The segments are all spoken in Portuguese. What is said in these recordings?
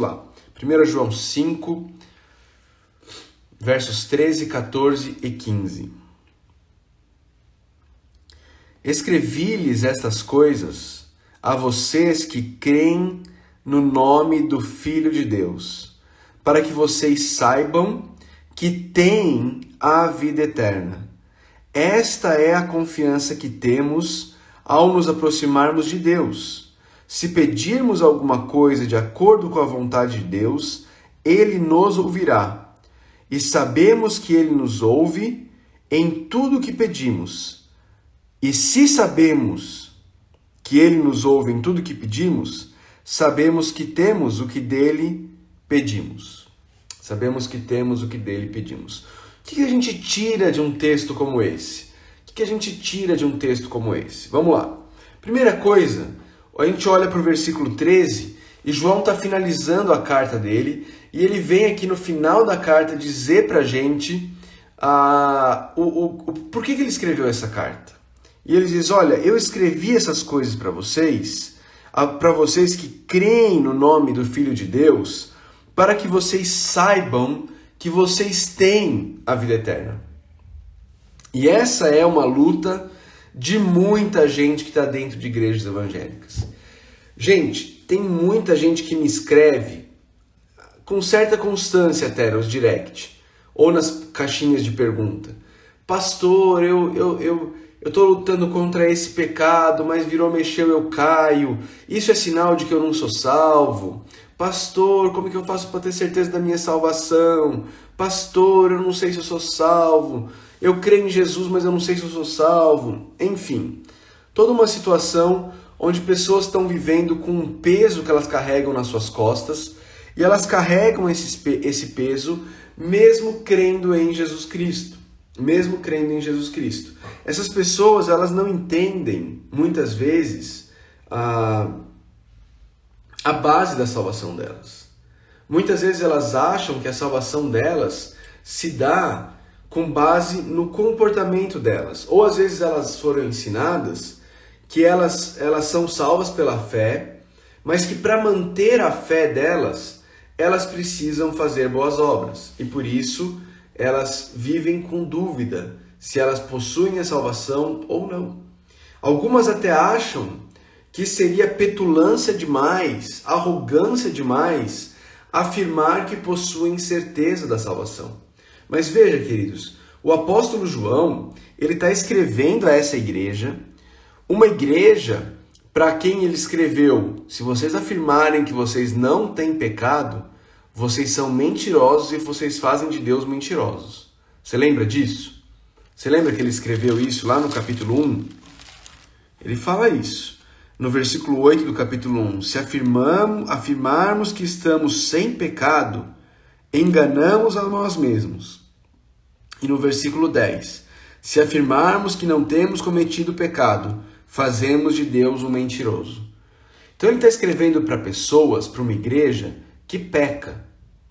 lá. 1 João 5, versos 13, 14 e 15. Escrevi-lhes estas coisas a vocês que creem no nome do Filho de Deus, para que vocês saibam que têm a vida eterna. Esta é a confiança que temos ao nos aproximarmos de Deus. Se pedirmos alguma coisa de acordo com a vontade de Deus, Ele nos ouvirá. E sabemos que Ele nos ouve em tudo que pedimos. E se sabemos que Ele nos ouve em tudo que pedimos, sabemos que temos o que dele pedimos. Sabemos que temos o que dele pedimos. O que a gente tira de um texto como esse? O que a gente tira de um texto como esse? Vamos lá. Primeira coisa, a gente olha para o versículo 13 e João está finalizando a carta dele e ele vem aqui no final da carta dizer para a gente uh, o, o, o, por que, que ele escreveu essa carta. E ele diz: Olha, eu escrevi essas coisas para vocês, para vocês que creem no nome do Filho de Deus, para que vocês saibam que vocês têm a vida eterna. E essa é uma luta de muita gente que está dentro de igrejas evangélicas. Gente, tem muita gente que me escreve com certa constância até nos direct ou nas caixinhas de pergunta. Pastor, eu, eu, eu, eu estou lutando contra esse pecado, mas virou, mexeu, eu caio. Isso é sinal de que eu não sou salvo. Pastor, como é que eu faço para ter certeza da minha salvação? Pastor, eu não sei se eu sou salvo. Eu creio em Jesus, mas eu não sei se eu sou salvo. Enfim, toda uma situação onde pessoas estão vivendo com um peso que elas carregam nas suas costas e elas carregam esse, esse peso mesmo crendo em Jesus Cristo. Mesmo crendo em Jesus Cristo. Essas pessoas, elas não entendem, muitas vezes, a a base da salvação delas. Muitas vezes elas acham que a salvação delas se dá com base no comportamento delas, ou às vezes elas foram ensinadas que elas, elas são salvas pela fé, mas que para manter a fé delas, elas precisam fazer boas obras e por isso elas vivem com dúvida se elas possuem a salvação ou não. Algumas até acham que seria petulância demais, arrogância demais afirmar que possuem certeza da salvação. Mas veja, queridos, o apóstolo João, ele está escrevendo a essa igreja, uma igreja para quem ele escreveu: se vocês afirmarem que vocês não têm pecado, vocês são mentirosos e vocês fazem de Deus mentirosos. Você lembra disso? Você lembra que ele escreveu isso lá no capítulo 1? Ele fala isso no versículo 8 do capítulo 1, se afirmamos, afirmarmos que estamos sem pecado, enganamos a nós mesmos. E no versículo 10, se afirmarmos que não temos cometido pecado, fazemos de Deus um mentiroso. Então ele está escrevendo para pessoas, para uma igreja que peca,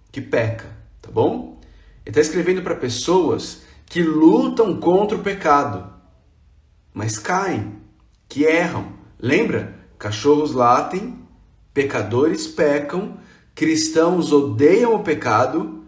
que peca, tá bom? Ele está escrevendo para pessoas que lutam contra o pecado, mas caem, que erram, Lembra? Cachorros latem, pecadores pecam, cristãos odeiam o pecado,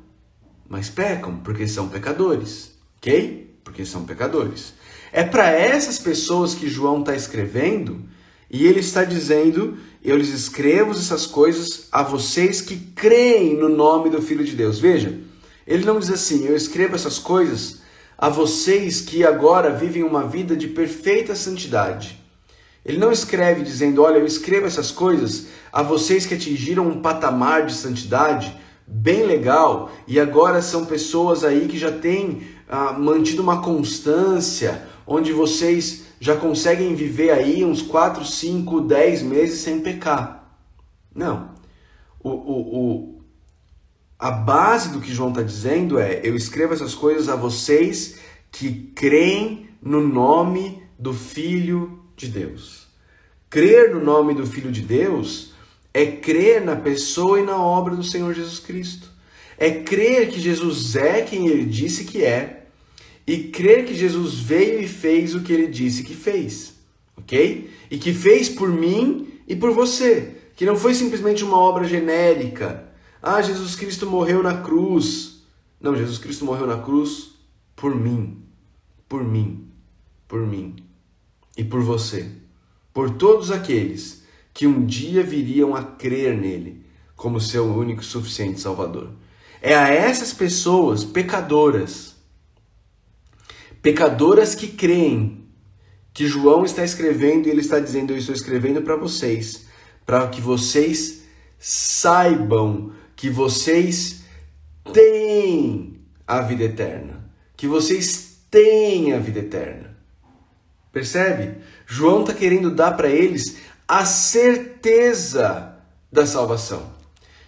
mas pecam porque são pecadores, ok? Porque são pecadores. É para essas pessoas que João está escrevendo e ele está dizendo: Eu lhes escrevo essas coisas a vocês que creem no nome do Filho de Deus. Veja, ele não diz assim: Eu escrevo essas coisas a vocês que agora vivem uma vida de perfeita santidade. Ele não escreve dizendo: Olha, eu escrevo essas coisas a vocês que atingiram um patamar de santidade bem legal e agora são pessoas aí que já têm ah, mantido uma constância, onde vocês já conseguem viver aí uns 4, 5, 10 meses sem pecar. Não. O, o, o, a base do que João está dizendo é: eu escrevo essas coisas a vocês que creem no nome do Filho de Deus. Crer no nome do Filho de Deus é crer na pessoa e na obra do Senhor Jesus Cristo. É crer que Jesus é quem ele disse que é e crer que Jesus veio e fez o que ele disse que fez, ok? E que fez por mim e por você. Que não foi simplesmente uma obra genérica, Ah, Jesus Cristo morreu na cruz. Não, Jesus Cristo morreu na cruz por mim, por mim, por mim e por você, por todos aqueles que um dia viriam a crer nele como seu único e suficiente Salvador. É a essas pessoas pecadoras, pecadoras que creem que João está escrevendo e ele está dizendo: Eu estou escrevendo para vocês, para que vocês saibam que vocês têm a vida eterna, que vocês têm a vida eterna. Percebe? João está querendo dar para eles a certeza da salvação.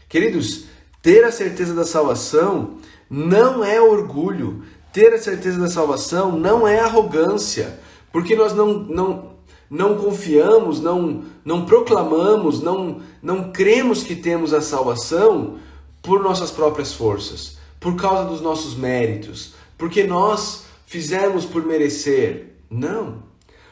Queridos, ter a certeza da salvação não é orgulho, ter a certeza da salvação não é arrogância, porque nós não, não, não confiamos, não, não proclamamos, não, não cremos que temos a salvação por nossas próprias forças, por causa dos nossos méritos, porque nós fizemos por merecer. Não.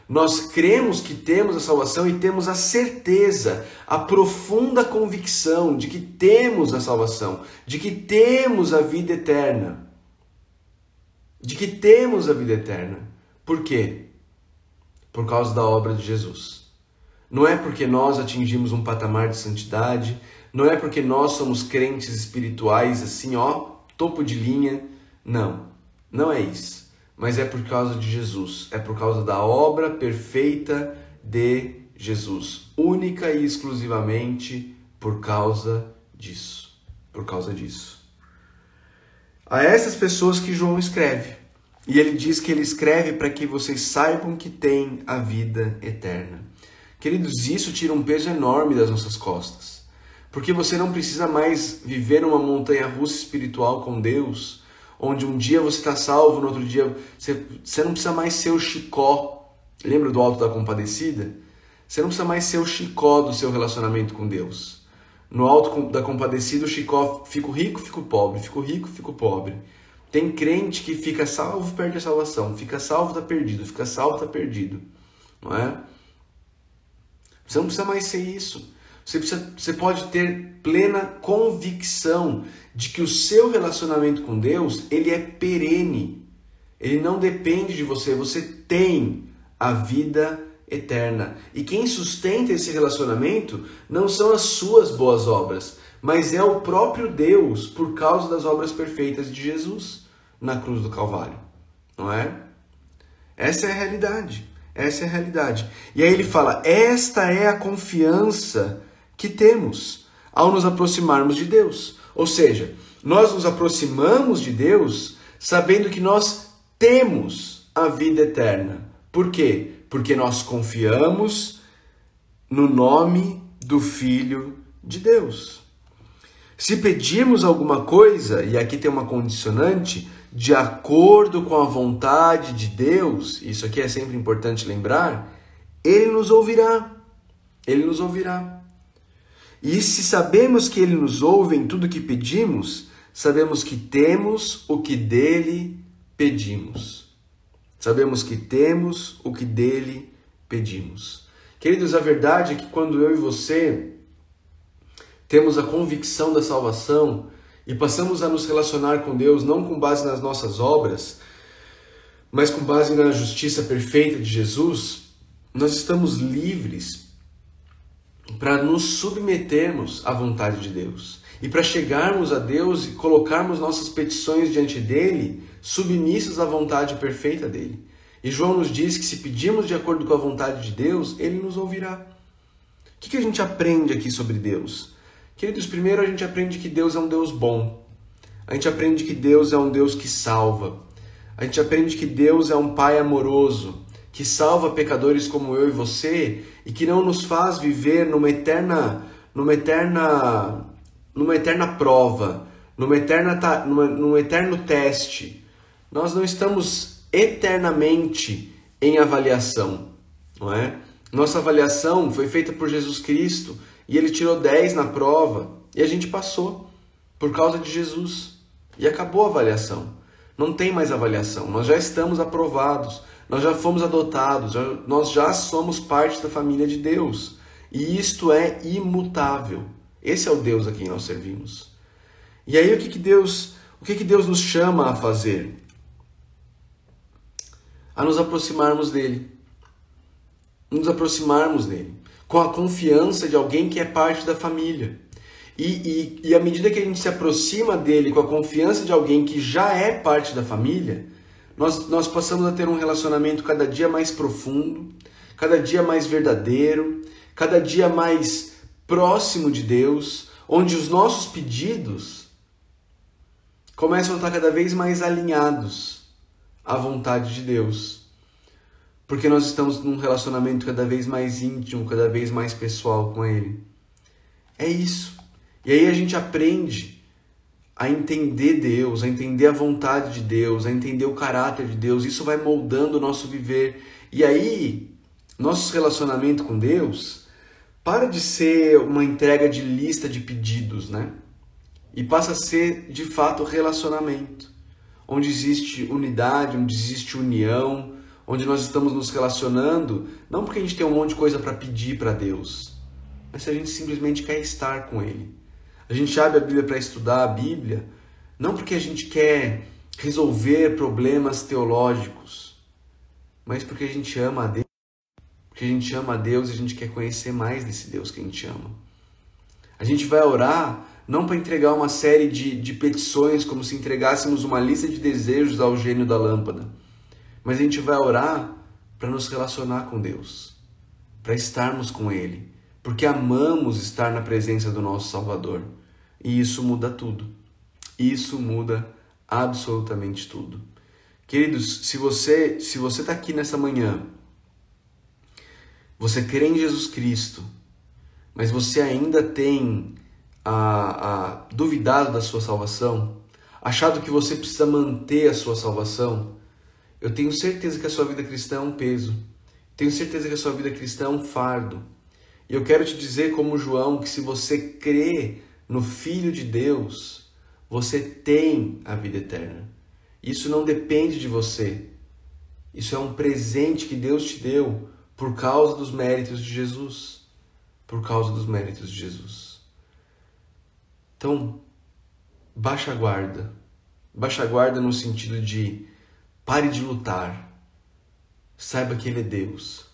Nós cremos que temos a salvação e temos a certeza, a profunda convicção de que temos a salvação, de que temos a vida eterna. De que temos a vida eterna. Por quê? Por causa da obra de Jesus. Não é porque nós atingimos um patamar de santidade, não é porque nós somos crentes espirituais assim, ó, topo de linha. Não, não é isso mas é por causa de Jesus, é por causa da obra perfeita de Jesus, única e exclusivamente por causa disso, por causa disso. A essas pessoas que João escreve, e ele diz que ele escreve para que vocês saibam que têm a vida eterna. Queridos, isso tira um peso enorme das nossas costas, porque você não precisa mais viver uma montanha russa espiritual com Deus onde um dia você está salvo, no outro dia você, você não precisa mais ser o chicó. Lembra do Alto da Compadecida? Você não precisa mais ser o chicó do seu relacionamento com Deus. No Alto da Compadecida, o chicó fico rico, fico pobre, fico rico, fico pobre. Tem crente que fica salvo, perde a salvação, fica salvo, está perdido, fica salvo, está perdido. Não é? Você não precisa mais ser isso. Você, precisa, você pode ter plena convicção de que o seu relacionamento com Deus ele é perene. Ele não depende de você. Você tem a vida eterna. E quem sustenta esse relacionamento não são as suas boas obras, mas é o próprio Deus por causa das obras perfeitas de Jesus na cruz do Calvário. Não é? Essa é a realidade. Essa é a realidade. E aí ele fala: esta é a confiança que temos ao nos aproximarmos de Deus. Ou seja, nós nos aproximamos de Deus sabendo que nós temos a vida eterna. Por quê? Porque nós confiamos no nome do Filho de Deus. Se pedirmos alguma coisa, e aqui tem uma condicionante, de acordo com a vontade de Deus, isso aqui é sempre importante lembrar, Ele nos ouvirá. Ele nos ouvirá. E se sabemos que Ele nos ouve em tudo que pedimos, sabemos que temos o que dele pedimos. Sabemos que temos o que dele pedimos. Queridos, a verdade é que quando eu e você temos a convicção da salvação e passamos a nos relacionar com Deus não com base nas nossas obras, mas com base na justiça perfeita de Jesus, nós estamos livres para nos submetermos à vontade de Deus e para chegarmos a Deus e colocarmos nossas petições diante dele, submissas à vontade perfeita dele. E João nos diz que se pedirmos de acordo com a vontade de Deus, ele nos ouvirá. O que, que a gente aprende aqui sobre Deus? Queridos, primeiro a gente aprende que Deus é um Deus bom. A gente aprende que Deus é um Deus que salva. A gente aprende que Deus é um Pai amoroso que salva pecadores como eu e você e que não nos faz viver numa eterna, numa eterna, numa eterna prova, numa eterna, numa, num eterno teste. Nós não estamos eternamente em avaliação, não é? Nossa avaliação foi feita por Jesus Cristo e ele tirou 10 na prova e a gente passou por causa de Jesus. E acabou a avaliação. Não tem mais avaliação. Nós já estamos aprovados. Nós já fomos adotados, nós já somos parte da família de Deus. E isto é imutável. Esse é o Deus a quem nós servimos. E aí o que, que Deus, o que, que Deus nos chama a fazer? A nos aproximarmos dele. Nos aproximarmos dele. Com a confiança de alguém que é parte da família. E, e, e à medida que a gente se aproxima dele com a confiança de alguém que já é parte da família, nós, nós passamos a ter um relacionamento cada dia mais profundo, cada dia mais verdadeiro, cada dia mais próximo de Deus, onde os nossos pedidos começam a estar cada vez mais alinhados à vontade de Deus. Porque nós estamos num relacionamento cada vez mais íntimo, cada vez mais pessoal com Ele. É isso. E aí a gente aprende a entender Deus, a entender a vontade de Deus, a entender o caráter de Deus. Isso vai moldando o nosso viver. E aí, nosso relacionamento com Deus para de ser uma entrega de lista de pedidos, né? E passa a ser de fato relacionamento, onde existe unidade, onde existe união, onde nós estamos nos relacionando, não porque a gente tem um monte de coisa para pedir para Deus, mas se a gente simplesmente quer estar com Ele. A gente abre a Bíblia para estudar a Bíblia, não porque a gente quer resolver problemas teológicos, mas porque a gente ama a Deus, porque a gente ama a Deus e a gente quer conhecer mais desse Deus que a gente ama. A gente vai orar não para entregar uma série de, de petições como se entregássemos uma lista de desejos ao gênio da lâmpada, mas a gente vai orar para nos relacionar com Deus, para estarmos com Ele, porque amamos estar na presença do nosso Salvador. E isso muda tudo. Isso muda absolutamente tudo. Queridos, se você se você está aqui nessa manhã, você crê em Jesus Cristo, mas você ainda tem a, a duvidado da sua salvação, achado que você precisa manter a sua salvação, eu tenho certeza que a sua vida cristã é um peso. Tenho certeza que a sua vida cristã é um fardo. E eu quero te dizer, como João, que se você crê no Filho de Deus, você tem a vida eterna. Isso não depende de você. Isso é um presente que Deus te deu por causa dos méritos de Jesus. Por causa dos méritos de Jesus. Então, baixa a guarda. Baixa a guarda no sentido de pare de lutar. Saiba que Ele é Deus.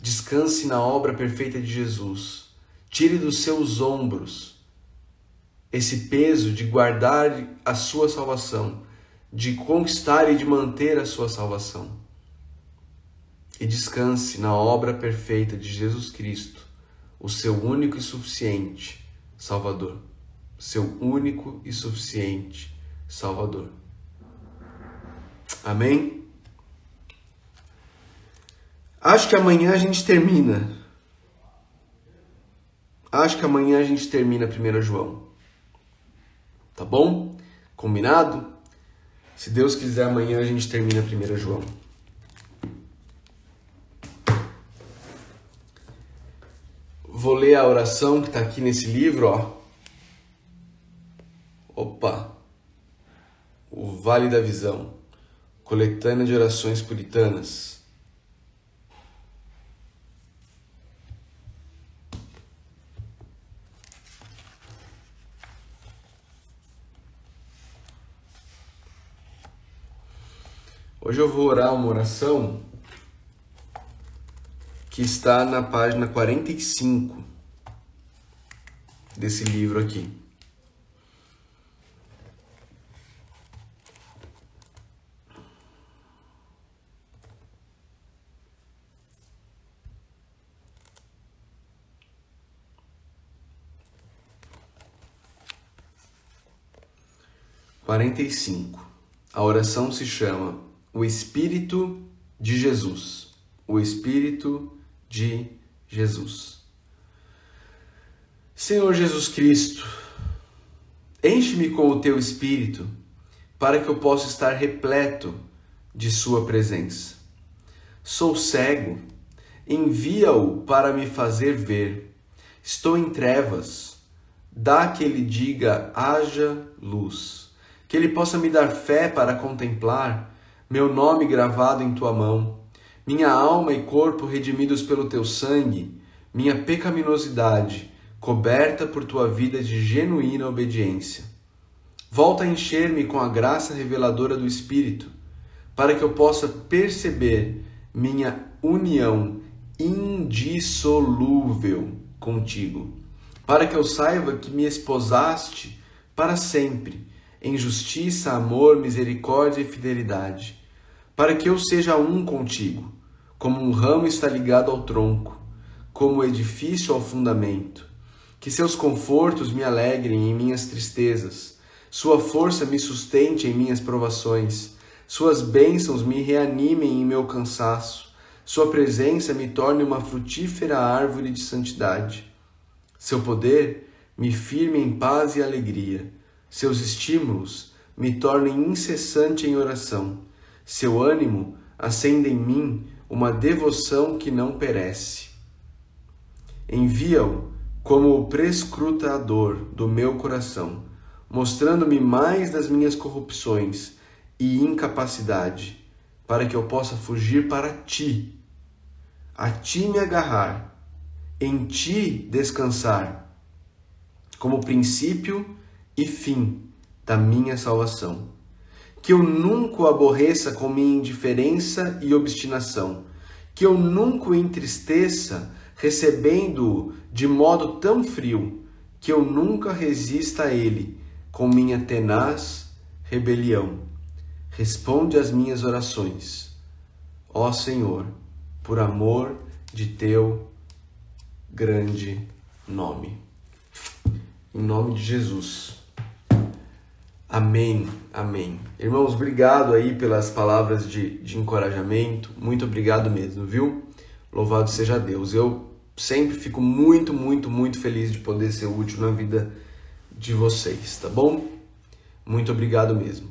Descanse na obra perfeita de Jesus. Tire dos seus ombros esse peso de guardar a sua salvação, de conquistar e de manter a sua salvação. E descanse na obra perfeita de Jesus Cristo, o seu único e suficiente Salvador. Seu único e suficiente Salvador. Amém? Acho que amanhã a gente termina. Acho que amanhã a gente termina 1 João. Tá bom? Combinado? Se Deus quiser, amanhã a gente termina 1 João. Vou ler a oração que está aqui nesse livro, ó. Opa! O Vale da Visão, coletânea de orações puritanas. Hoje eu vou orar uma oração que está na página 45 desse livro aqui. Quarenta e cinco. A oração se chama o Espírito de Jesus. O Espírito de Jesus. Senhor Jesus Cristo, enche-me com o teu Espírito para que eu possa estar repleto de Sua presença. Sou cego, envia-o para me fazer ver. Estou em trevas, dá que ele diga: haja luz. Que ele possa me dar fé para contemplar meu nome gravado em tua mão, minha alma e corpo redimidos pelo teu sangue, minha pecaminosidade coberta por tua vida de genuína obediência. Volta a encher-me com a graça reveladora do Espírito, para que eu possa perceber minha união indissolúvel contigo, para que eu saiba que me esposaste para sempre, em justiça, amor, misericórdia e fidelidade, para que eu seja um contigo, como um ramo está ligado ao tronco, como o edifício ao fundamento. Que seus confortos me alegrem em minhas tristezas, sua força me sustente em minhas provações, suas bênçãos me reanimem em meu cansaço sua presença me torne uma frutífera árvore de santidade. Seu poder me firme em paz e alegria. Seus estímulos me tornem incessante em oração. Seu ânimo acende em mim uma devoção que não perece. Envia-o como o prescrutador do meu coração, mostrando-me mais das minhas corrupções e incapacidade, para que eu possa fugir para ti a ti me agarrar, em ti descansar, como princípio e fim da minha salvação. Que eu nunca o aborreça com minha indiferença e obstinação, que eu nunca o entristeça recebendo-o de modo tão frio, que eu nunca resista a ele com minha tenaz rebelião. Responde às minhas orações. Ó Senhor, por amor de teu grande nome. Em nome de Jesus. Amém, amém. Irmãos, obrigado aí pelas palavras de, de encorajamento. Muito obrigado mesmo, viu? Louvado seja Deus. Eu sempre fico muito, muito, muito feliz de poder ser útil na vida de vocês, tá bom? Muito obrigado mesmo.